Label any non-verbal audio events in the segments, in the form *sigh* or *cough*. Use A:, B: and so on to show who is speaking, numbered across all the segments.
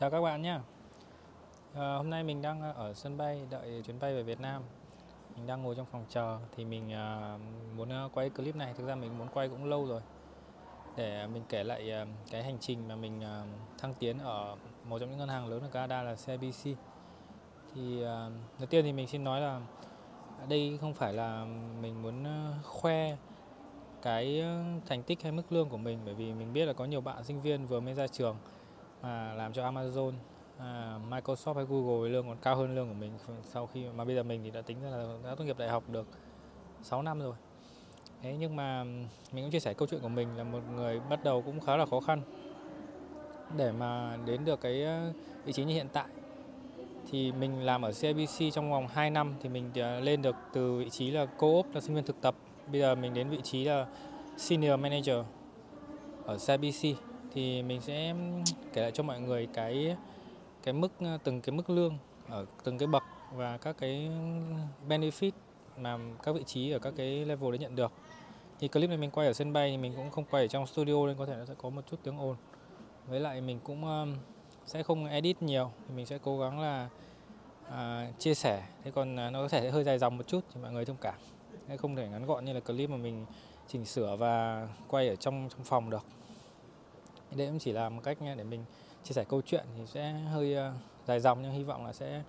A: Chào các bạn nhé. À, hôm nay mình đang ờ, ở sân bay đợi chuyến bay về Việt Nam. Mình đang ngồi trong phòng chờ thì mình à, muốn quay clip này. Thực ra mình muốn quay cũng lâu rồi để mình kể lại à, cái hành trình mà mình à, thăng tiến ở một trong những ngân hàng lớn ở Canada là CIBC. Thì à, đầu tiên thì mình xin nói là đây không phải là mình muốn khoe cái thành tích hay mức lương của mình bởi vì mình biết là có nhiều bạn sinh viên vừa mới ra trường à, làm cho Amazon, à, Microsoft hay Google lương còn cao hơn lương của mình sau khi mà bây giờ mình thì đã tính ra là đã tốt nghiệp đại học được 6 năm rồi. Thế nhưng mà mình cũng chia sẻ câu chuyện của mình là một người bắt đầu cũng khá là khó khăn để mà đến được cái vị trí như hiện tại. Thì mình làm ở CIBC trong vòng 2 năm thì mình à, lên được từ vị trí là co-op là sinh viên thực tập. Bây giờ mình đến vị trí là senior manager ở CIBC thì mình sẽ kể lại cho mọi người cái cái mức từng cái mức lương ở từng cái bậc và các cái benefit mà các vị trí ở các cái level đấy nhận được. Thì clip này mình quay ở sân bay thì mình cũng không quay ở trong studio nên có thể nó sẽ có một chút tiếng ồn. Với lại mình cũng sẽ không edit nhiều thì mình sẽ cố gắng là à, chia sẻ. Thế còn à, nó có thể hơi dài dòng một chút thì mọi người thông cảm. Không thể ngắn gọn như là clip mà mình chỉnh sửa và quay ở trong trong phòng được đây cũng chỉ là một cách để mình chia sẻ câu chuyện thì sẽ hơi ờ, dài dòng nhưng hy vọng là sẽ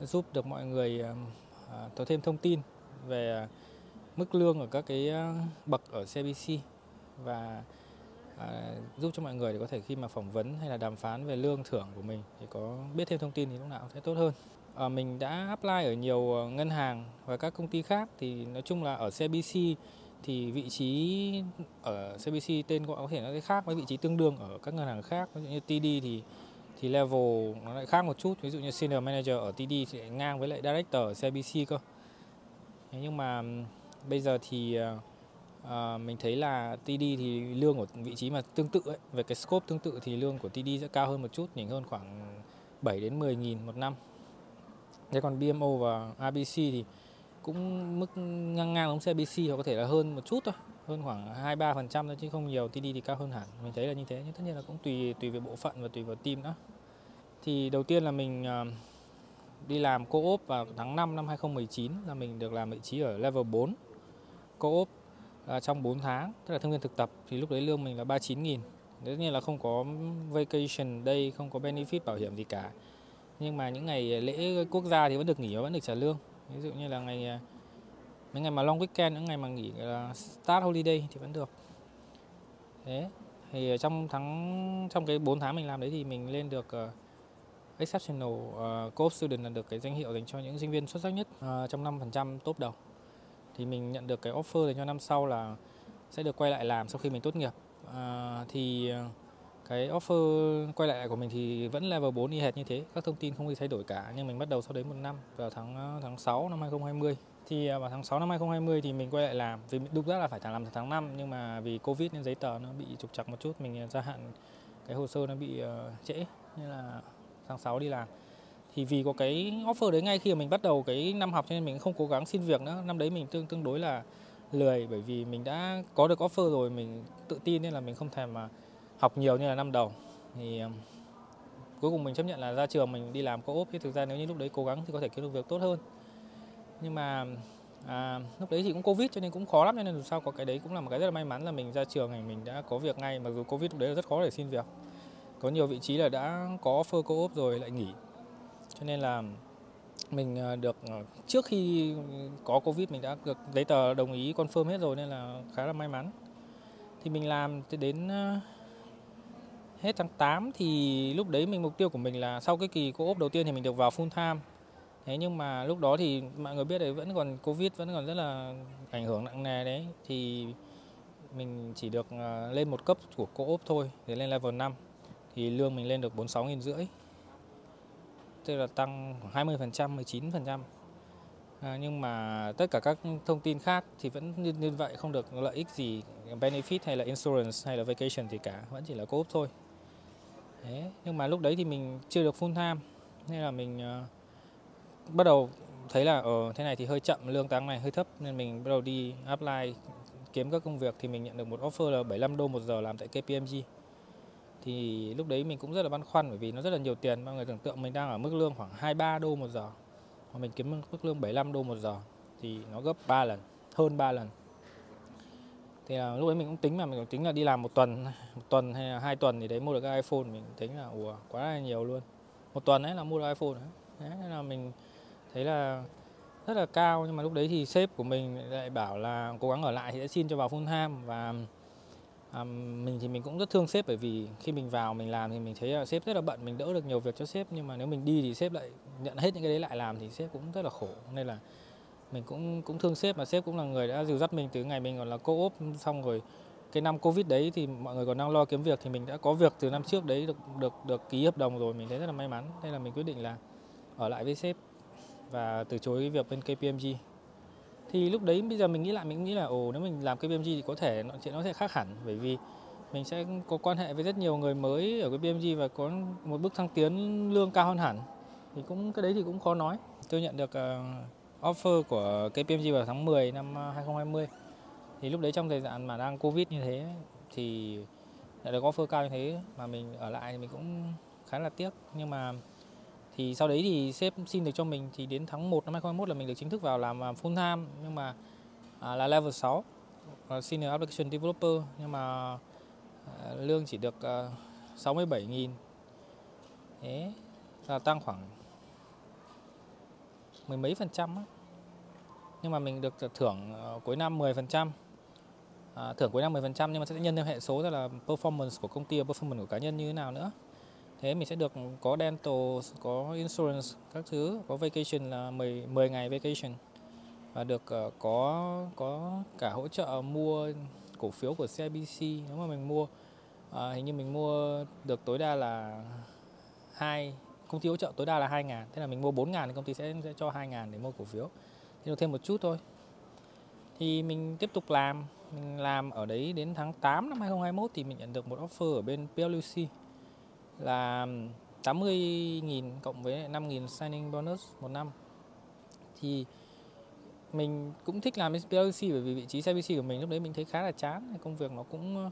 A: giúp được mọi người ờ, ờ, có thêm thông tin về mức lương ở các cái bậc ở CBC và giúp cho mọi người để có thể khi mà phỏng vấn hay là đàm phán về lương thưởng của mình thì có biết thêm thông tin thì lúc nào cũng sẽ tốt hơn. À, mình đã apply ở nhiều ngân hàng và các công ty khác thì nói chung là ở CBC thì vị trí ở CBC tên gọi có thể nó sẽ khác với vị trí tương đương ở các ngân hàng khác. Ví dụ như TD thì thì level nó lại khác một chút. Ví dụ như senior manager ở TD thì lại ngang với lại director ở CBC cơ. Thế nhưng mà bây giờ thì uh, mình thấy là TD thì lương của vị trí mà tương tự ấy, về cái scope tương tự thì lương của TD sẽ cao hơn một chút nhỉnh hơn khoảng 7 đến 10 nghìn một năm. Thế còn BMO và ABC thì cũng mức ngang ngang giống CBC hoặc có thể là hơn một chút thôi, hơn khoảng 2 3 phần trăm thôi chứ không nhiều TD thì cao hơn hẳn. Mình thấy là như thế, nhưng tất nhiên là cũng tùy tùy về bộ phận và tùy vào team nữa. Thì đầu tiên là mình ờ, đi làm co-op vào tháng 5 năm 2019 là mình được làm vị trí ở level 4 co-op ờ, trong 4 tháng, tức là thương viên thực tập. Thì lúc đấy lương mình là 39 nghìn. Tất nhiên là không có vacation đây không có benefit bảo hiểm gì cả. Nhưng mà những ngày lễ quốc gia thì vẫn được nghỉ và vẫn được trả lương ví dụ như là ngày à, mấy ngày mà long weekend những ngày mà nghỉ là start holiday thì vẫn được. Thế thì trong tháng trong cái 4 tháng mình làm đấy thì mình lên được uh, exceptional ờ, uh, co-op student là được cái danh hiệu dành cho những sinh viên xuất sắc nhất uh, trong 5% top đầu. Thì mình nhận được cái offer dành cho năm sau là sẽ được quay lại làm sau khi mình tốt nghiệp. Uh, thì uh, cái offer quay lại của mình thì vẫn level 4 y hệt như thế. Các thông tin không gì thay đổi cả nhưng mình bắt đầu sau đấy một năm vào tháng ờ, tháng 6 năm 2020 thì à, vào tháng 6 năm 2020 thì mình quay lại làm vì đúng ra là phải làm tháng 5 nhưng mà vì covid nên giấy tờ nó bị trục trặc một chút mình à, gia hạn cái hồ sơ nó bị uh, trễ nên là tháng 6 đi làm. Thì vì có cái offer đấy ngay khi mà mình bắt đầu cái năm học cho nên mình không cố gắng xin việc nữa. Năm đấy mình tương tương đối là lười bởi vì mình đã có được offer rồi mình tự tin nên là mình không thèm mà học nhiều như là năm đầu. Thì cuối cùng mình chấp nhận là ra trường mình đi làm co-op thì thực ra nếu như lúc đấy cố gắng thì có thể kiếm được việc tốt hơn. Nhưng mà à, lúc đấy thì cũng covid cho nên cũng khó lắm cho nên dù sao có cái đấy cũng là một cái rất là may mắn là mình ra trường thì mình đã có việc ngay mặc dù covid lúc đấy là rất khó để xin việc. Có nhiều vị trí là đã có offer co-op rồi lại nghỉ. Cho nên là mình ờ, được ờ, trước khi có covid mình đã được giấy tờ đồng ý confirm hết rồi nên là khá là may mắn. Thì mình làm đến ờ, hết tháng 8 thì lúc đấy mình mục tiêu của mình là sau cái kỳ co-op đầu tiên thì mình được vào full time. Thế nhưng mà lúc đó thì mọi người biết đấy vẫn còn covid vẫn còn rất là ảnh hưởng nặng nề đấy. Thì mình chỉ được ờ, lên một cấp của co-op thôi để lên level 5 thì lương mình lên được 46 nghìn rưỡi. Tức là tăng khoảng 20% 19% à, nhưng mà tất cả các thông tin khác thì vẫn như, như vậy không được lợi ích gì benefit hay là insurance hay là vacation thì cả vẫn chỉ là co-op thôi. Thế, nhưng mà lúc đấy thì mình chưa được full time nên là mình uh, bắt đầu thấy là ở thế này thì hơi chậm lương tháng này hơi thấp nên mình bắt đầu đi apply kiếm các công việc thì mình nhận được một offer là 75 đô một giờ làm tại KPMG thì lúc đấy mình cũng rất là băn khoăn bởi vì nó rất là nhiều tiền mọi người tưởng tượng mình đang ở mức lương khoảng 23 đô một giờ mà mình kiếm mức lương 75 đô một giờ thì nó gấp 3 lần hơn 3 lần thì là lúc ấy mình cũng tính mà mình cũng tính là đi làm một tuần một tuần hay là hai tuần thì đấy mua được cái iPhone mình tính là ủa quá là nhiều luôn. Một tuần đấy là mua được iPhone đấy, đấy là mình thấy là rất là cao nhưng mà lúc đấy thì sếp của mình lại bảo là cố gắng ở lại thì sẽ xin cho vào full time. Và à, mình thì mình cũng rất thương sếp bởi vì khi mình vào mình làm thì mình thấy là sếp rất là bận mình đỡ được nhiều việc cho sếp. Nhưng mà nếu mình đi thì sếp lại nhận hết những cái đấy lại làm thì sếp cũng rất là khổ. Nên là mình cũng cũng thương sếp mà sếp cũng là người đã dìu dắt mình từ ngày mình còn là cô ốp xong rồi cái năm covid đấy thì mọi người còn đang lo kiếm việc thì mình đã có việc từ năm trước đấy được được được ký hợp đồng rồi mình thấy rất là may mắn. Nên là mình quyết định là ở lại với sếp và từ chối cái việc bên KPMG thì lúc đấy bây giờ mình nghĩ lại mình nghĩ là ồ nếu mình làm KPMG thì có thể nó chuyện nó sẽ khác hẳn. Bởi vì mình sẽ có quan hệ với rất nhiều người mới ở KPMG và có một bước thăng tiến lương cao hơn hẳn. Thì cũng cái đấy thì cũng khó nói. Tôi nhận được uh, offer của KPMG vào tháng 10 năm à, 2020 thì lúc đấy trong thời gian mà đang covid như thế thì nhận được offer cao như thế mà mình ở lại thì mình cũng khá là tiếc. Nhưng mà thì sau đấy thì sếp xin được cho mình thì đến tháng 1 năm 2021 là mình được chính thức vào làm à, full time. Nhưng mà à, là level 6 là senior application developer. Nhưng mà à, lương chỉ được à, 67.000 thế là tăng khoảng mười mấy phần trăm á nhưng mà mình được thưởng ờ, cuối năm 10 phần trăm. À, thưởng cuối năm 10 phần trăm nhưng mà sẽ nhân theo hệ số là performance của công ty và performance của cá nhân như thế nào nữa. Thế mình sẽ được có dental có insurance các thứ có vacation là 10 10 ngày vacation. Và được uh, có có cả hỗ trợ mua cổ phiếu của CIBC nếu mà mình mua. À, hình như mình mua được tối đa là hai công ty hỗ trợ tối đa là 2 ngàn thế là mình mua 4 ngàn thì công ty sẽ, sẽ cho 2 ngàn để mua cổ phiếu nhiều thêm một chút thôi. Thì mình tiếp tục làm, mình làm ở đấy đến tháng 8 năm 2021 thì mình nhận được một offer ở bên plc là 80.000 cộng với 5.000 signing bonus một năm. Thì mình cũng thích làm PLC bởi vì vị trí CBC của mình lúc đấy mình thấy khá là chán, công việc nó cũng ờ,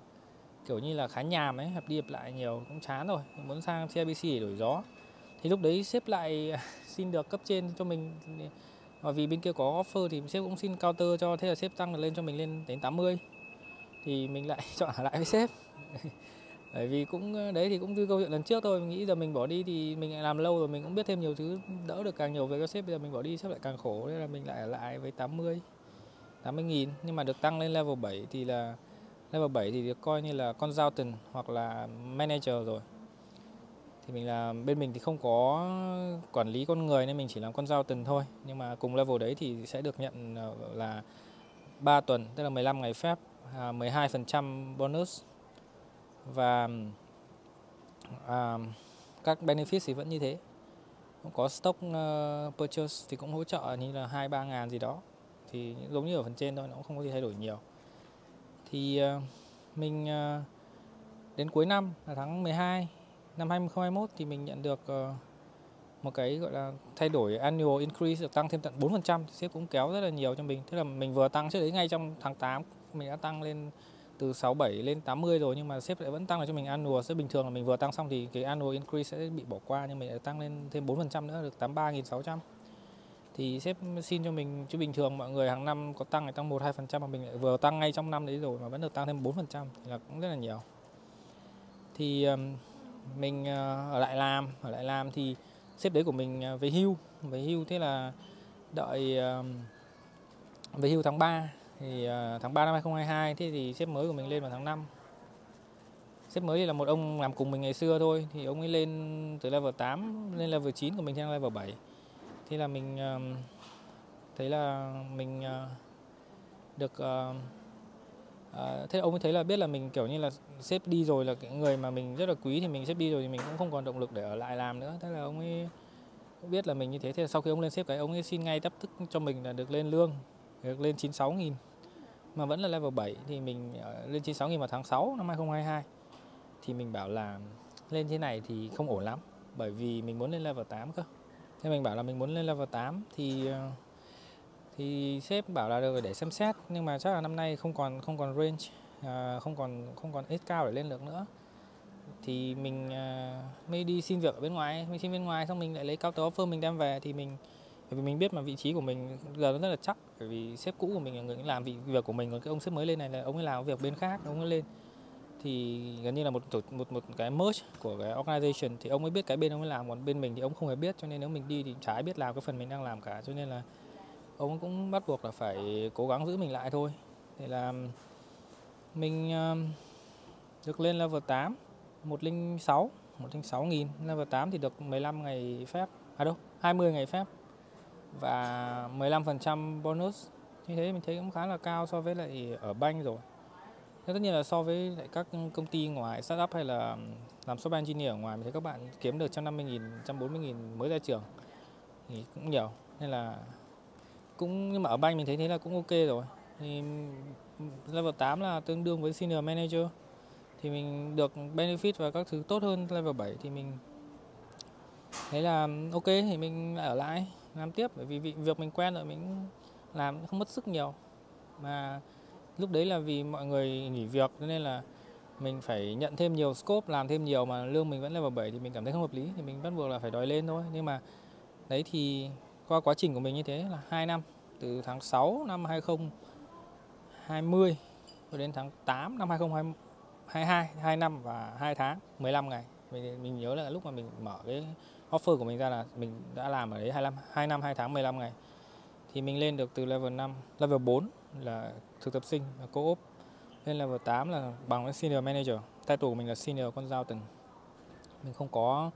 A: kiểu như là khá nhàm ấy, hợp đi hợp lại nhiều cũng chán rồi, mình muốn sang CBC để đổi gió. Thì lúc đấy xếp lại *laughs* xin được cấp trên cho mình và vì bên kia có offer thì sếp cũng xin counter cho, thế là sếp tăng được lên cho mình lên đến 80 thì mình lại *laughs* chọn ở lại với sếp. *laughs* Bởi vì cũng, đấy thì cũng như câu chuyện lần trước thôi, mình nghĩ giờ mình bỏ đi thì mình lại làm lâu rồi, mình cũng biết thêm nhiều thứ, đỡ được càng nhiều về cho sếp, bây giờ mình bỏ đi sếp lại càng khổ nên là mình lại ở lại với 80 80 nghìn. Nhưng mà được tăng lên level 7 thì là, level 7 thì được coi như là consultant hoặc là manager rồi thì mình là bên mình thì không có quản lý con người nên mình chỉ làm con giao tuần thôi. Nhưng mà cùng level đấy thì sẽ được nhận ờ, là 3 tuần tức là 15 ngày phép à, 12% trăm bonus. Và à, các benefit thì vẫn như thế. Có stock ờ, purchase thì cũng hỗ trợ như là hai ba ngàn gì đó. Thì giống như ở phần trên thôi nó cũng không có gì thay đổi nhiều. Thì ờ, mình đến cuối năm là tháng 12 năm 2021 thì mình nhận được ờ, một cái, gọi là, thay đổi annual increase được tăng thêm tận 4% thì sếp cũng kéo rất là nhiều cho mình. Thế là mình vừa tăng trước đấy ngay trong tháng 8 mình đã tăng lên từ 67 lên 80 rồi, nhưng mà sếp lại vẫn tăng lại cho mình annual sẽ bình thường là mình vừa tăng xong thì cái annual increase sẽ bị bỏ qua, nhưng mình lại tăng lên thêm 4% nữa, được 83.600 thì sếp xin cho mình, chứ bình thường mọi người hàng năm có tăng thì tăng 1 2% mà mình lại vừa tăng ngay trong năm đấy rồi mà vẫn được tăng thêm 4% thì là cũng rất là nhiều. Thì mình ờ, ở lại làm, ở lại làm thì sếp đấy của mình ờ, về hưu, về hưu thế là đợi về hưu tháng 3 thì ờ, tháng 3 năm 2022 thế thì sếp mới của mình lên vào tháng 5 sếp mới thì là một ông làm cùng mình ngày xưa thôi. Thì ông ấy lên từ level 8 lên level 9 của mình sang level 7 thế là mình thấy là mình uh, được À, thế ông ấy thấy là biết là mình, kiểu như là, sếp đi rồi là cái người mà mình rất là quý thì mình, sếp đi rồi thì mình cũng không còn động lực để ở lại làm nữa. Thế là ông ấy biết là mình như thế. Thế là sau khi ông lên sếp cái, ông ấy xin ngay đắp tức cho mình là được lên lương, được lên 96 nghìn. Mà vẫn là level 7 thì mình ờ, lên 96 nghìn vào tháng 6 năm 2022 thì mình bảo là lên thế này thì không ổn lắm, bởi vì mình muốn lên level 8 cơ. Thế mình bảo là mình muốn lên level 8 thì ờ, thì sếp bảo là được để xem xét nhưng mà chắc là năm nay không còn không còn range à, không còn không còn ít cao để lên được nữa. Thì mình à, mới đi xin việc ở bên ngoài mình xin bên ngoài xong mình lại lấy cao tờ offer mình đem về thì mình bởi vì mình biết mà vị trí của mình giờ nó rất là chắc bởi vì sếp cũ của mình là người làm vị việc của mình còn cái ông sếp mới lên này là ông ấy làm việc bên khác ông ấy lên. Thì gần như là một một một cái merge của cái organization thì ông ấy biết cái bên ông ấy làm còn bên mình thì ông không hề biết cho nên nếu mình đi thì chả ai biết làm cái phần mình đang làm cả. Cho nên là ông cũng bắt buộc là phải cố gắng giữ mình lại thôi. Thì là mình được lên level 8 106 106 nghìn. Level 8 thì được 15 ngày phép à đâu 20 ngày phép. Và 15% bonus. Như thế mình thấy cũng khá là cao so với lại ở banh rồi. Thế tất nhiên là so với lại các công ty ngoài startup hay là làm software engineer ở ngoài mình thấy các bạn kiếm được 150 nghìn, 140 nghìn mới ra trường thì cũng nhiều. Nên là cũng, nhưng mà ở banh mình thấy thế là cũng ok rồi. Thì level 8 là tương đương với senior manager. Thì mình được benefit và các thứ tốt hơn level 7 thì mình thấy là ừ, ok thì mình ở lại, làm tiếp. Bởi vì việc mình quen rồi mình làm không mất sức nhiều. Mà lúc đấy là vì mọi người nghỉ việc nên là mình phải nhận thêm nhiều scope, làm thêm nhiều mà lương mình vẫn level 7 thì mình cảm thấy không hợp lý. Thì mình bắt buộc là phải đòi lên thôi. Nhưng mà đấy thì qua quá trình của mình như thế là 2 năm từ tháng 6 năm 2020 cho đến tháng 8 năm 2022 2 năm và 2 tháng 15 ngày. Mình, mình nhớ là lúc mà mình mở cái offer của mình ra là mình đã làm ở đấy 25 2 năm 2 tháng 15 ngày. Thì mình lên được từ level 5 level 4 là thực tập sinh là co-op. Lên level 8 là bằng với senior manager. Title của mình là senior consultant mình không có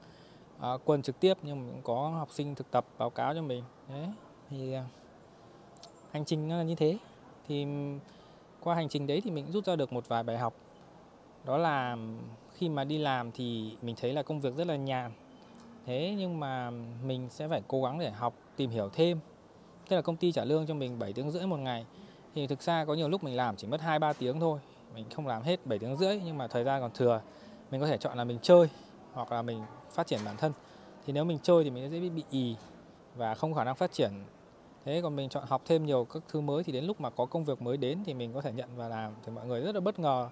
A: à, quân trực tiếp nhưng cũng có học sinh thực tập báo cáo cho mình. Đấy thì à, hành trình nó là như thế. Thì qua hành trình đấy thì mình rút ra được một vài bài học. Đó là khi mà đi làm thì mình thấy là công việc rất là nhàn. Thế nhưng mà mình sẽ phải cố gắng để học tìm hiểu thêm. Tức là công ty trả lương cho mình 7 tiếng rưỡi một ngày. Thì thực ra có nhiều lúc mình làm chỉ mất 2 3 tiếng thôi. Mình không làm hết 7 tiếng rưỡi nhưng mà thời gian còn thừa. Mình có thể chọn là mình chơi hoặc là mình phát triển bản thân. Thì nếu mình chơi thì mình sẽ bị bị ì và không khả năng phát triển. Thế còn mình chọn học thêm nhiều các thứ mới thì đến lúc mà có công việc mới đến thì mình có thể nhận và làm thì mọi người rất là bất ngờ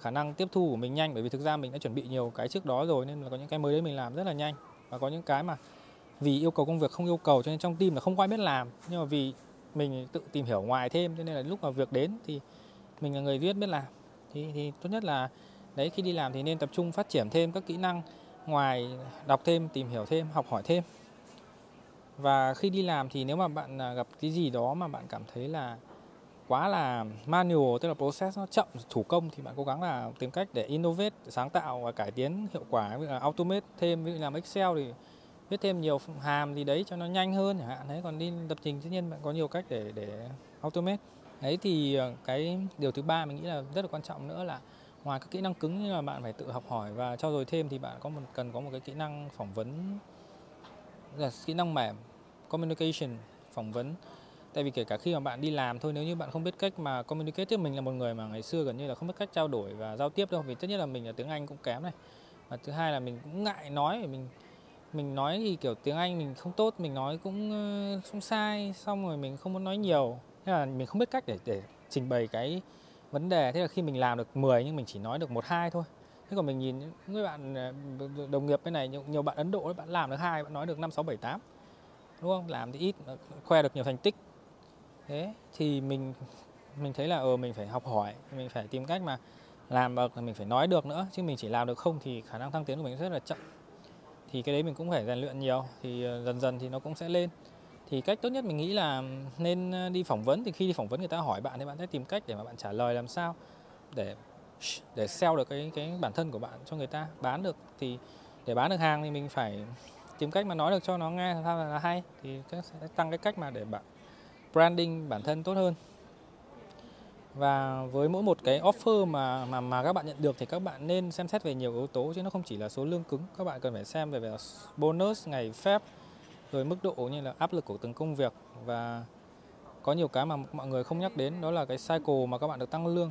A: khả năng tiếp thu của mình nhanh bởi vì thực ra mình đã chuẩn bị nhiều cái trước đó rồi nên là có những cái mới đấy mình làm rất là nhanh và có những cái mà vì yêu cầu công việc không yêu cầu cho nên trong team là không ai biết làm nhưng mà vì mình tự tìm hiểu ngoài thêm cho nên là lúc mà việc đến thì mình là người viết biết làm thì, thì tốt nhất là đấy khi đi làm thì nên tập trung phát triển thêm các kỹ năng ngoài đọc thêm, tìm hiểu thêm, học hỏi thêm. Và khi đi làm thì nếu mà bạn à, gặp cái gì đó mà bạn cảm thấy là quá là manual, tức là process nó chậm, thủ công thì bạn cố gắng là tìm cách để innovate, sáng tạo và cải tiến hiệu quả, ví dụ là automate thêm, ví dụ làm excel thì viết thêm nhiều hàm gì đấy cho nó nhanh hơn chẳng hạn. Đấy, còn đi lập trình tất nhiên bạn có nhiều cách để để automate. Đấy thì ờ, cái điều thứ ba mình nghĩ là rất là quan trọng nữa là ngoài các kỹ năng cứng như là bạn phải tự học hỏi và trau dồi thêm thì bạn có một, cần có một cái kỹ năng phỏng vấn. Là kỹ năng mềm, communication, phỏng vấn. Tại vì kể cả khi mà bạn đi làm thôi, nếu như bạn không biết cách mà communicate thì mình là một người mà ngày xưa gần như là không biết cách trao đổi và giao tiếp đâu, vì tất nhiên là mình là tiếng Anh cũng kém này. Và thứ hai là mình cũng ngại nói, mình mình nói thì kiểu tiếng Anh mình không tốt, mình nói cũng không sai, xong rồi mình không muốn nói nhiều. Thế là mình không biết cách để để trình bày cái vấn đề thế là khi mình làm được 10 nhưng mình chỉ nói được một hai thôi. Thế còn mình nhìn những bạn ờ, đồng nghiệp bên này nhiều, nhiều bạn Ấn Độ ấy, bạn làm được hai bạn nói được năm sáu bảy tám đúng không? Làm thì ít ờ, khoe được nhiều thành tích. Thế thì mình mình thấy là ờ mình phải học hỏi mình phải tìm cách mà làm được mình phải nói được nữa chứ mình chỉ làm được không thì khả năng thăng tiến của mình rất là chậm. Thì cái đấy mình cũng phải rèn luyện nhiều thì ờ, dần dần thì nó cũng sẽ lên thì cách tốt nhất mình nghĩ là nên ờ, đi phỏng vấn. Thì khi đi phỏng vấn người ta hỏi bạn thì bạn sẽ tìm cách để mà bạn trả lời làm sao để để sell được cái cái bản thân của bạn cho người ta bán được. Thì để bán được hàng thì mình phải tìm cách mà nói được cho nó nghe sao là hay. Thì sẽ tăng cái cách mà để bạn branding bản thân tốt hơn. Và với mỗi một cái offer mà mà mà các bạn nhận được thì các bạn nên xem xét về nhiều yếu tố chứ nó không chỉ là số lương cứng. Các bạn cần phải xem về, về bonus ngày phép rồi mức độ như là áp lực của từng công việc và có nhiều cái mà mọi người không nhắc đến đó là cái cycle mà các bạn được tăng lương.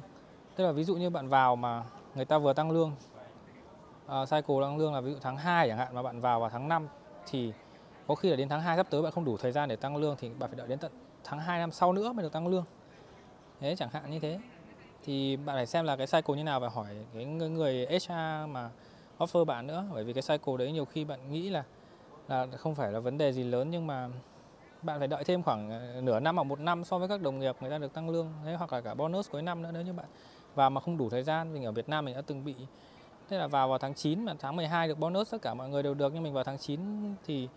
A: Tức là ví dụ như bạn vào mà người ta vừa tăng lương uh, cycle tăng lương là ví dụ tháng 2 chẳng hạn mà bạn vào vào tháng 5 thì có khi là đến tháng 2 sắp tới bạn không đủ thời gian để tăng lương thì bạn phải đợi đến tận tháng 2 năm sau nữa mới được tăng lương. Thế chẳng hạn như thế. Thì bạn phải xem là cái cycle như nào và hỏi cái người HR mà offer bạn nữa. Bởi vì cái cycle đấy nhiều khi bạn nghĩ là là không phải là vấn đề gì lớn nhưng mà bạn phải đợi thêm khoảng ờ, nửa năm hoặc một năm so với các đồng nghiệp người ta được tăng lương thế hoặc là cả bonus cuối năm nữa nếu như bạn và mà không đủ thời gian. Mình ở Việt Nam mình đã từng bị thế là vào vào tháng 9 mà tháng 12 được bonus tất cả mọi người đều được nhưng mình vào tháng 9 thì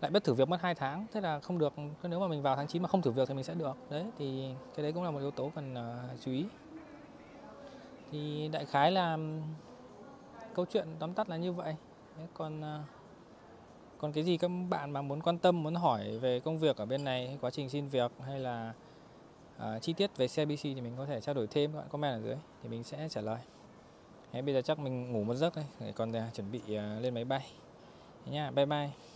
A: lại bất thử việc mất 2 tháng thế là không được. Nếu mà mình vào tháng 9 mà không thử việc thì mình sẽ được. Đấy thì cái đấy cũng là một yếu tố cần uh, chú ý. Thì đại khái là câu chuyện tóm tắt là như vậy. Đấy, còn uh, còn cái gì các bạn mà muốn quan tâm muốn hỏi về công việc ở bên này quá trình xin việc hay là uh, chi tiết về CIBC thì mình có thể trao đổi thêm các bạn comment ở dưới thì mình sẽ trả lời. Thế bây giờ chắc mình ngủ một giấc đây còn à, chuẩn bị uh, lên máy bay. Thế nha bye bye.